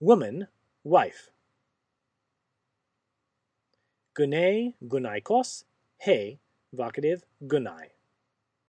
woman, wife. Gunai, gunaikos, he, vocative, gunai.